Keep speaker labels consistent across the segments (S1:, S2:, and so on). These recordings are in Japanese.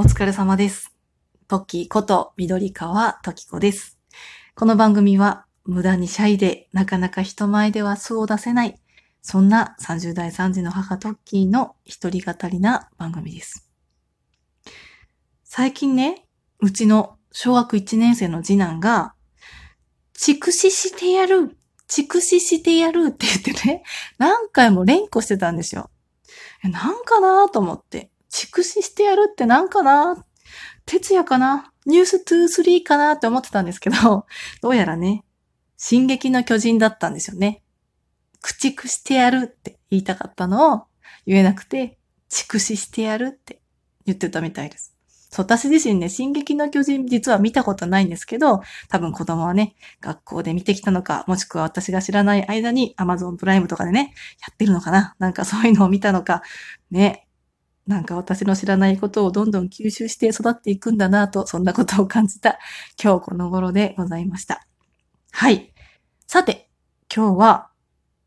S1: お疲れ様です。トッキーこと緑川トキコです。この番組は無駄にシャイでなかなか人前では素を出せない、そんな30代3児の母トッキーの一人語りな番組です。最近ね、うちの小学1年生の次男が、畜死してやる畜死してやるって言ってね、何回も連呼してたんですよ。なんかなと思って。畜死してやるってなんかな？徹夜かな？ニュース2、3かなって思ってたんですけど、どうやらね、進撃の巨人だったんですよね。駆逐してやるって言いたかったのを言えなくて、畜死してやるって言ってたみたいです。そう、私自身ね、進撃の巨人実は見たことないんですけど、多分子供はね、学校で見てきたのか、もしくは私が知らない間に Amazon プライムとかでね、やってるのかな？なんかそういうのを見たのか、ね、なんか私の知らないことをどんどん吸収して育っていくんだなと、そんなことを感じた 今日この頃でございました。はい。さて、今日は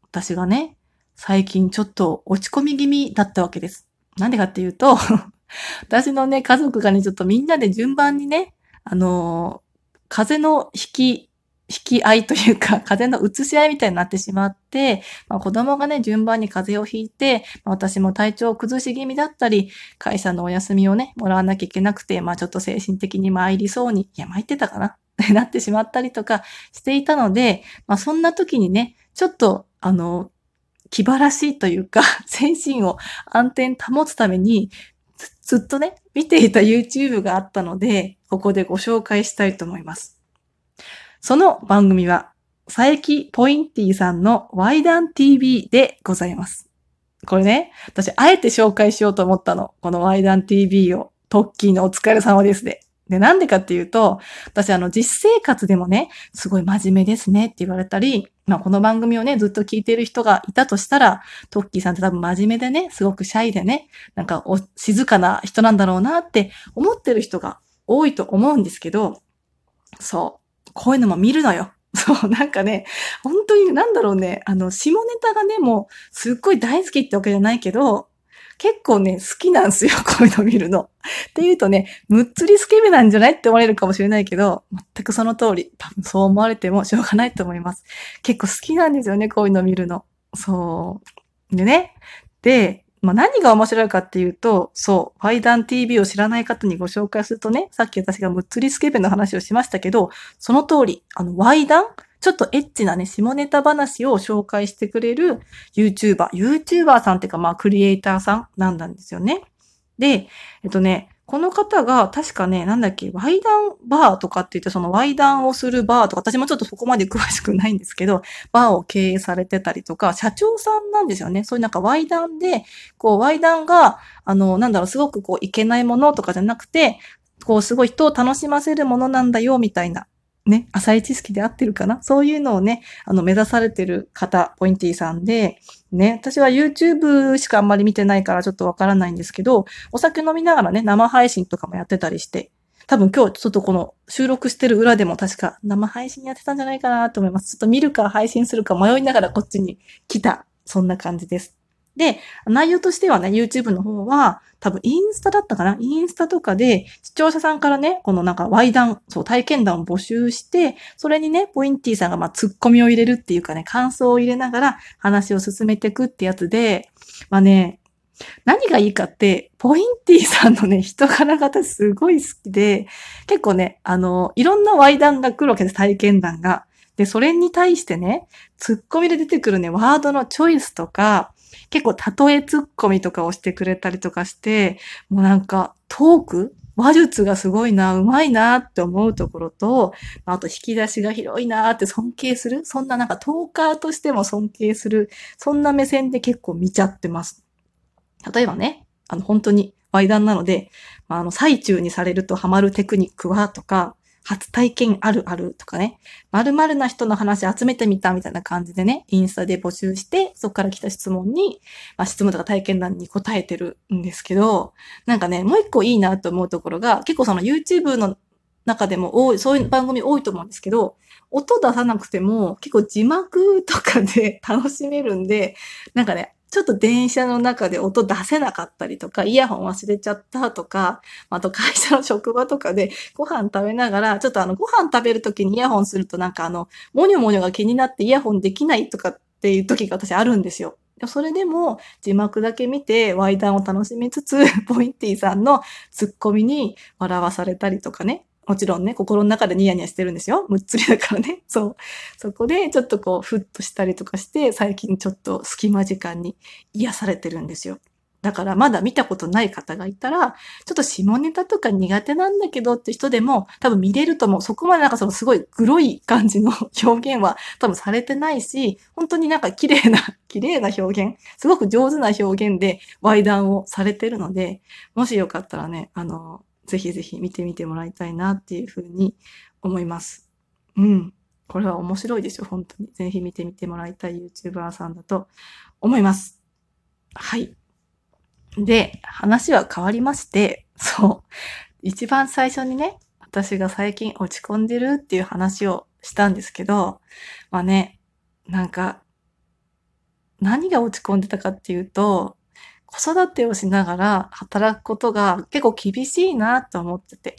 S1: 私がね、最近ちょっと落ち込み気味だったわけです。なんでかっていうと、私のね、家族がね、ちょっとみんなで順番にね、あのー風の引き、引き合いというか、風の移し合いみたいになってしまって、まあ、子供がね、順番に風邪をひいて、まあ私も体調を崩し気味だったり、会社のお休みをね、もらわなきゃいけなくて、まあちょっと精神的に参りそうに、いや、参ってたかな？っ てなってしまったりとかしていたので、まあそんな時にね、ちょっと、あの、気晴らしいというか、精神を安定保つために、ずっとね、見ていた YouTube があったので、ここでご紹介したいと思います。その番組は、佐伯ポインティさんの Y ダン TV でございます。これね、私、あえて紹介しようと思ったの。この Y ダン TV を、トッキーのお疲れ様ですで。で、なんでかっていうと、私、あの、実生活でもね、すごい真面目ですねって言われたり、まあ、この番組をね、ずっと聞いてる人がいたとしたら、トッキーさんって多分真面目でね、すごくシャイでね、なんかお静かな人なんだろうなって思ってる人が多いと思うんですけど、そう、こういうのも見るのよ。そう、なんかね、本当になんだろうね、あの、下ネタがね、もう、すっごい大好きってわけじゃないけど、結構ね、好きなんですよ、こういうの見るの。っていうとね、むっつりスケベなんじゃないって思われるかもしれないけど、全くその通り、多分そう思われてもしょうがないと思います。結構好きなんですよね、こういうの見るの。そう。でね、で、まあ、何が面白いかっていうと、そう、ファイダン TV を知らない方にご紹介するとね、さっき私がムッツリスケベの話をしましたけど、その通り、あの、ワイダンちょっとエッチなね、下ネタ話を紹介してくれる YouTuber、YouTuber さんっていうか、まあ、クリエイターさんなんだんですよね。で、えっとね、この方が確かね、なんだっけ、ワイダンバーとかって言って、そのワイダンをするバーとか、私もちょっとそこまで詳しくないんですけど、バーを経営されてたりとか、社長さんなんですよね。そういうなんかワイダンで、こう、ワイダンが、あの、なんだろう、すごくこう、いけないものとかじゃなくて、こう、すごい人を楽しませるものなんだよ、みたいな。ね、浅い知識で合ってるかな？そういうのをね、あの、目指されてる方、ポインティさんで、ね、私は YouTube しかあんまり見てないからちょっとわからないんですけど、お酒飲みながらね、生配信とかもやってたりして、多分今日ちょっとこの収録してる裏でも確か生配信やってたんじゃないかなと思います。ちょっと見るか配信するか迷いながらこっちに来た。そんな感じです。で、内容としてはね、YouTube の方は、多分インスタだったかな？インスタとかで、視聴者さんからね、このなんか、ワイ談、そう、体験談を募集して、それにね、ポインティさんがまあ、ツッコミを入れるっていうかね、感想を入れながら話を進めていくってやつで、まあね、何がいいかって、ポインティさんのね、人柄が私すごい好きで、結構ね、あの、いろんなワイ談が来るわけです、体験談が。で、それに対してね、ツッコミで出てくるね、ワードのチョイスとか、結構例えツッコミとかをしてくれたりとかして、もうなんかトーク話術がすごいな、うまいなって思うところと、あと引き出しが広いなって尊敬する、そんななんかトーカーとしても尊敬する、そんな目線で結構見ちゃってます。例えばね、あの本当にワイ談なので、まあ、あの最中にされるとハマるテクニックはとか、初体験あるあるとかね、〇〇な人の話集めてみたみたいな感じでね、インスタで募集して、そこから来た質問に、まあ、質問とか体験談に答えてるんですけど、なんかね、もう一個いいなと思うところが、結構その YouTube の中でも多い、そういう番組多いと思うんですけど、音出さなくても結構字幕とかで 楽しめるんで、なんかね、ちょっと電車の中で音出せなかったりとか、イヤホン忘れちゃったとか、あと会社の職場とかでご飯食べながら、ちょっとあのご飯食べるときにイヤホンするとなんかあの、モニョモニョが気になってイヤホンできないとかっていう時が私あるんですよ。それでも字幕だけ見て、ワイダンを楽しみつつ、ポインティさんのツッコミに笑わされたりとかね。もちろんね、心の中でニヤニヤしてるんですよ。むっつりだからね。そう。そこでちょっとこう、ふっとしたりとかして、最近ちょっと隙間時間に癒されてるんですよ。だからまだ見たことない方がいたら、ちょっと下ネタとか苦手なんだけどって人でも多分見れると思う。そこまでなんかそのすごいグロい感じの表現は多分されてないし、本当になんか綺麗な、綺麗な表現、すごく上手な表現でワイ談をされてるので、もしよかったらね、あの、ぜひぜひ見てみてもらいたいなっていうふうに思います。うん。これは面白いですよ、本当に。ぜひ見てみてもらいたい YouTuber さんだと思います。はい。で、話は変わりまして、そう。一番最初にね、私が最近落ち込んでるっていう話をしたんですけど、まあね、なんか、何が落ち込んでたかっていうと、子育てをしながら働くことが結構厳しいなと思ってて。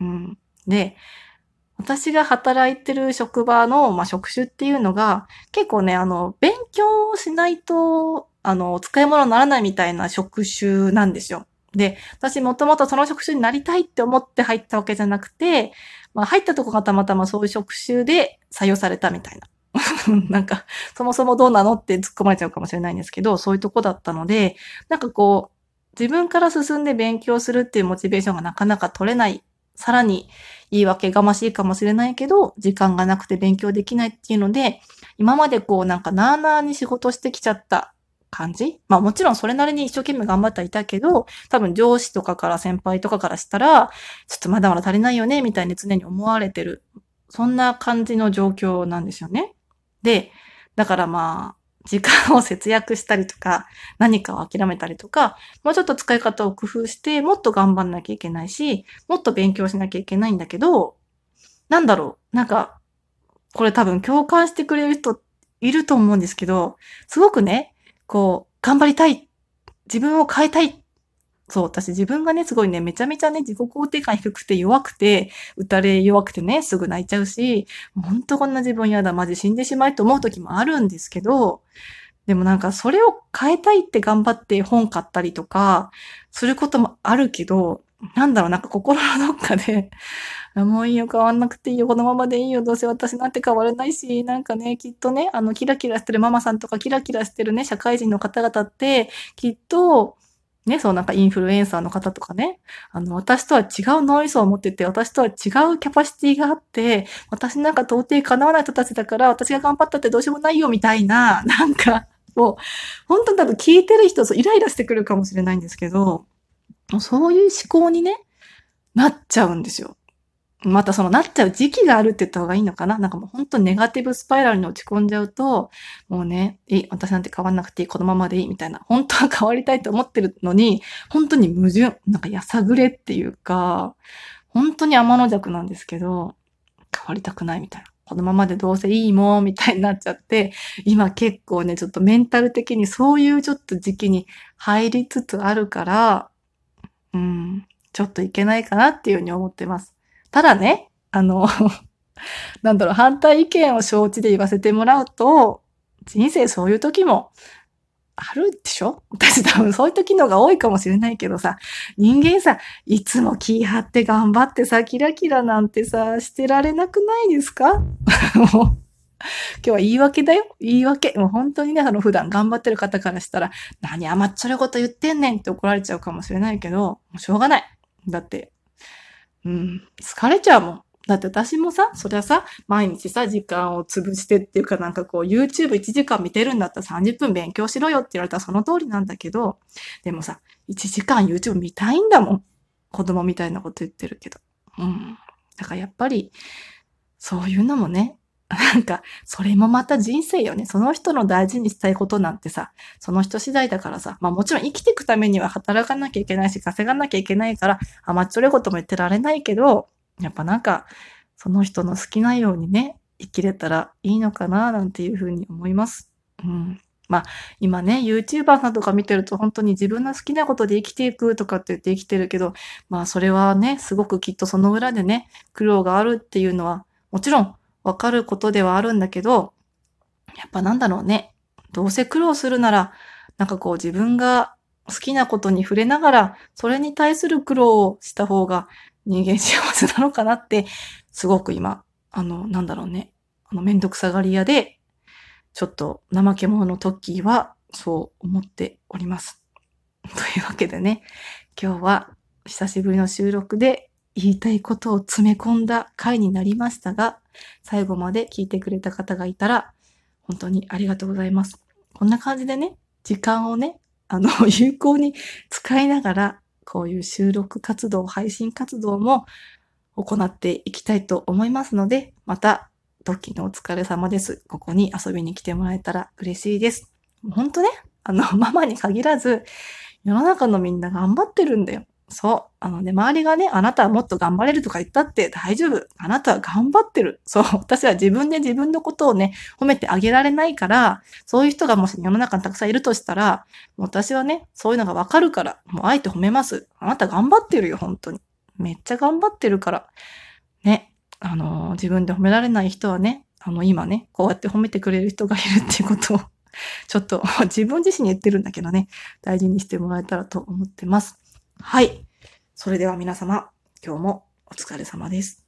S1: うん。で、私が働いてる職場の、まあ、職種っていうのが、結構ね、あの、勉強をしないと、あの、使い物にならないみたいな職種なんですよ。で、私もともとその職種になりたいって思って入ったわけじゃなくて、まあ、入ったとこがたまたまそういう職種で採用されたみたいな。なんか、そもそもどうなのって突っ込まれちゃうかもしれないんですけど、そういうとこだったので、なんかこう、自分から進んで勉強するっていうモチベーションがなかなか取れないさらに言い訳がましいかもしれないけど、時間がなくて勉強できないっていうので、今までこうなんかなーなーに仕事してきちゃった感じまあもちろんそれなりに一生懸命頑張ってはいたけど、多分上司とかから先輩とかからしたら、ちょっとまだまだ足りないよね、みたいに常に思われてる。そんな感じの状況なんですよね。で、だからまあ、時間を節約したりとか、何かを諦めたりとか、もうちょっと使い方を工夫して、もっと頑張んなきゃいけないし、もっと勉強しなきゃいけないんだけど、なんだろう、なんか、これ多分共感してくれる人いると思うんですけど、すごくね、こう、頑張りたい、自分を変えたいそう、私自分がね、すごいね、めちゃめちゃね、自己肯定感低くて弱くて、打たれ弱くてね、すぐ泣いちゃうし、ほんとこんな自分嫌だ、マジ死んでしまいと思う時もあるんですけど、でもなんかそれを変えたいって頑張って本買ったりとか、することもあるけど、なんだろう、なんか心のどっかで、もういいよ、変わんなくていいよ、このままでいいよ、どうせ私なんて変われないし、なんかね、きっとね、あの、キラキラしてるママさんとかキラキラしてるね、社会人の方々って、きっと、ね、そうなんかインフルエンサーの方とかね、あの、私とは違う脳みそを持ってて、私とは違うキャパシティがあって、私なんか到底叶わない人たちだから、私が頑張ったってどうしようもないよ、みたいな、なんか、もう、本当に多分聞いてる人、イライラしてくるかもしれないんですけど、そういう思考にね、なっちゃうんですよ。またそのなっちゃう時期があるって言った方がいいのかな？なんかもう本当ネガティブスパイラルに落ち込んじゃうと、もうね、いい、私なんて変わんなくていい、このままでいい？みたいな、本当は変わりたいと思ってるのに、本当に矛盾、なんかやさぐれっていうか、本当に天の弱なんですけど、変わりたくないみたいな。このままでどうせいいもんみたいになっちゃって、今結構ね、ちょっとメンタル的にそういうちょっと時期に入りつつあるから、うん、ちょっといけないかなっていうふうに思ってます。ただね、あの なんだろう、反対意見を承知で言わせてもらうと、人生そういう時もあるでしょ？私 多分そういう時のが多いかもしれないけどさ、人間さ、いつも気張って頑張ってさ、キラキラなんてさ、してられなくないですか？もう、今日は言い訳だよ。言い訳。もう本当にね、あの普段頑張ってる方からしたら、何甘っちょろいこと言ってんねんって怒られちゃうかもしれないけど、もうしょうがない。だって、うん、疲れちゃうもん。だって私もさ、そりゃさ、毎日さ、時間を潰してっていうかなんかこう、YouTube1 時間見てるんだったら30分勉強しろよって言われたらその通りなんだけど、でもさ、1時間 YouTube 見たいんだもん。子供みたいなこと言ってるけど。うん。だからやっぱり、そういうのもね、なんか、それもまた人生よね。その人の大事にしたいことなんてさ、その人次第だからさ、まあもちろん生きていくためには働かなきゃいけないし、稼がなきゃいけないから、甘っちょろいことも言ってられないけど、やっぱなんか、その人の好きなようにね、生きれたらいいのかな、なんていうふうに思います。うん。まあ、今ね、YouTuber さんとか見てると本当に自分の好きなことで生きていくとかって言って生きてるけど、まあ、それはね、すごくきっとその裏でね、苦労があるっていうのは、もちろんわかることではあるんだけど、やっぱなんだろうね。どうせ苦労するなら、なんかこう自分が好きなことに触れながら、それに対する苦労をした方が人間幸せなのかなって、すごく今、あの、なんだろうね。あの、めんどくさがり屋で、ちょっと怠け者の時は、そう思っております。というわけでね、今日は久しぶりの収録で言いたいことを詰め込んだ回になりましたが、最後まで聞いてくれた方がいたら、本当にありがとうございます。こんな感じでね、時間をね、あの、有効に使いながら、こういう収録活動、配信活動も行っていきたいと思いますので、また、ドキのお疲れ様です。ここに遊びに来てもらえたら嬉しいです。ほんとね、あの、ママに限らず、世の中のみんな頑張ってるんだよ。そう。あのね、周りがね、あなたはもっと頑張れるとか言ったって大丈夫。あなたは頑張ってる。そう。私は自分で自分のことをね、褒めてあげられないから、そういう人がもし世の中にたくさんいるとしたら、私はね、そういうのがわかるから、もうあえて褒めます。あなた頑張ってるよ、本当に。めっちゃ頑張ってるから。ね。あのー、自分で褒められない人はね、あの、今ね、こうやって褒めてくれる人がいるっていうことをちょっと自分自身に言ってるんだけどね、大事にしてもらえたらと思ってます。はい。それでは皆様、今日もお疲れ様です。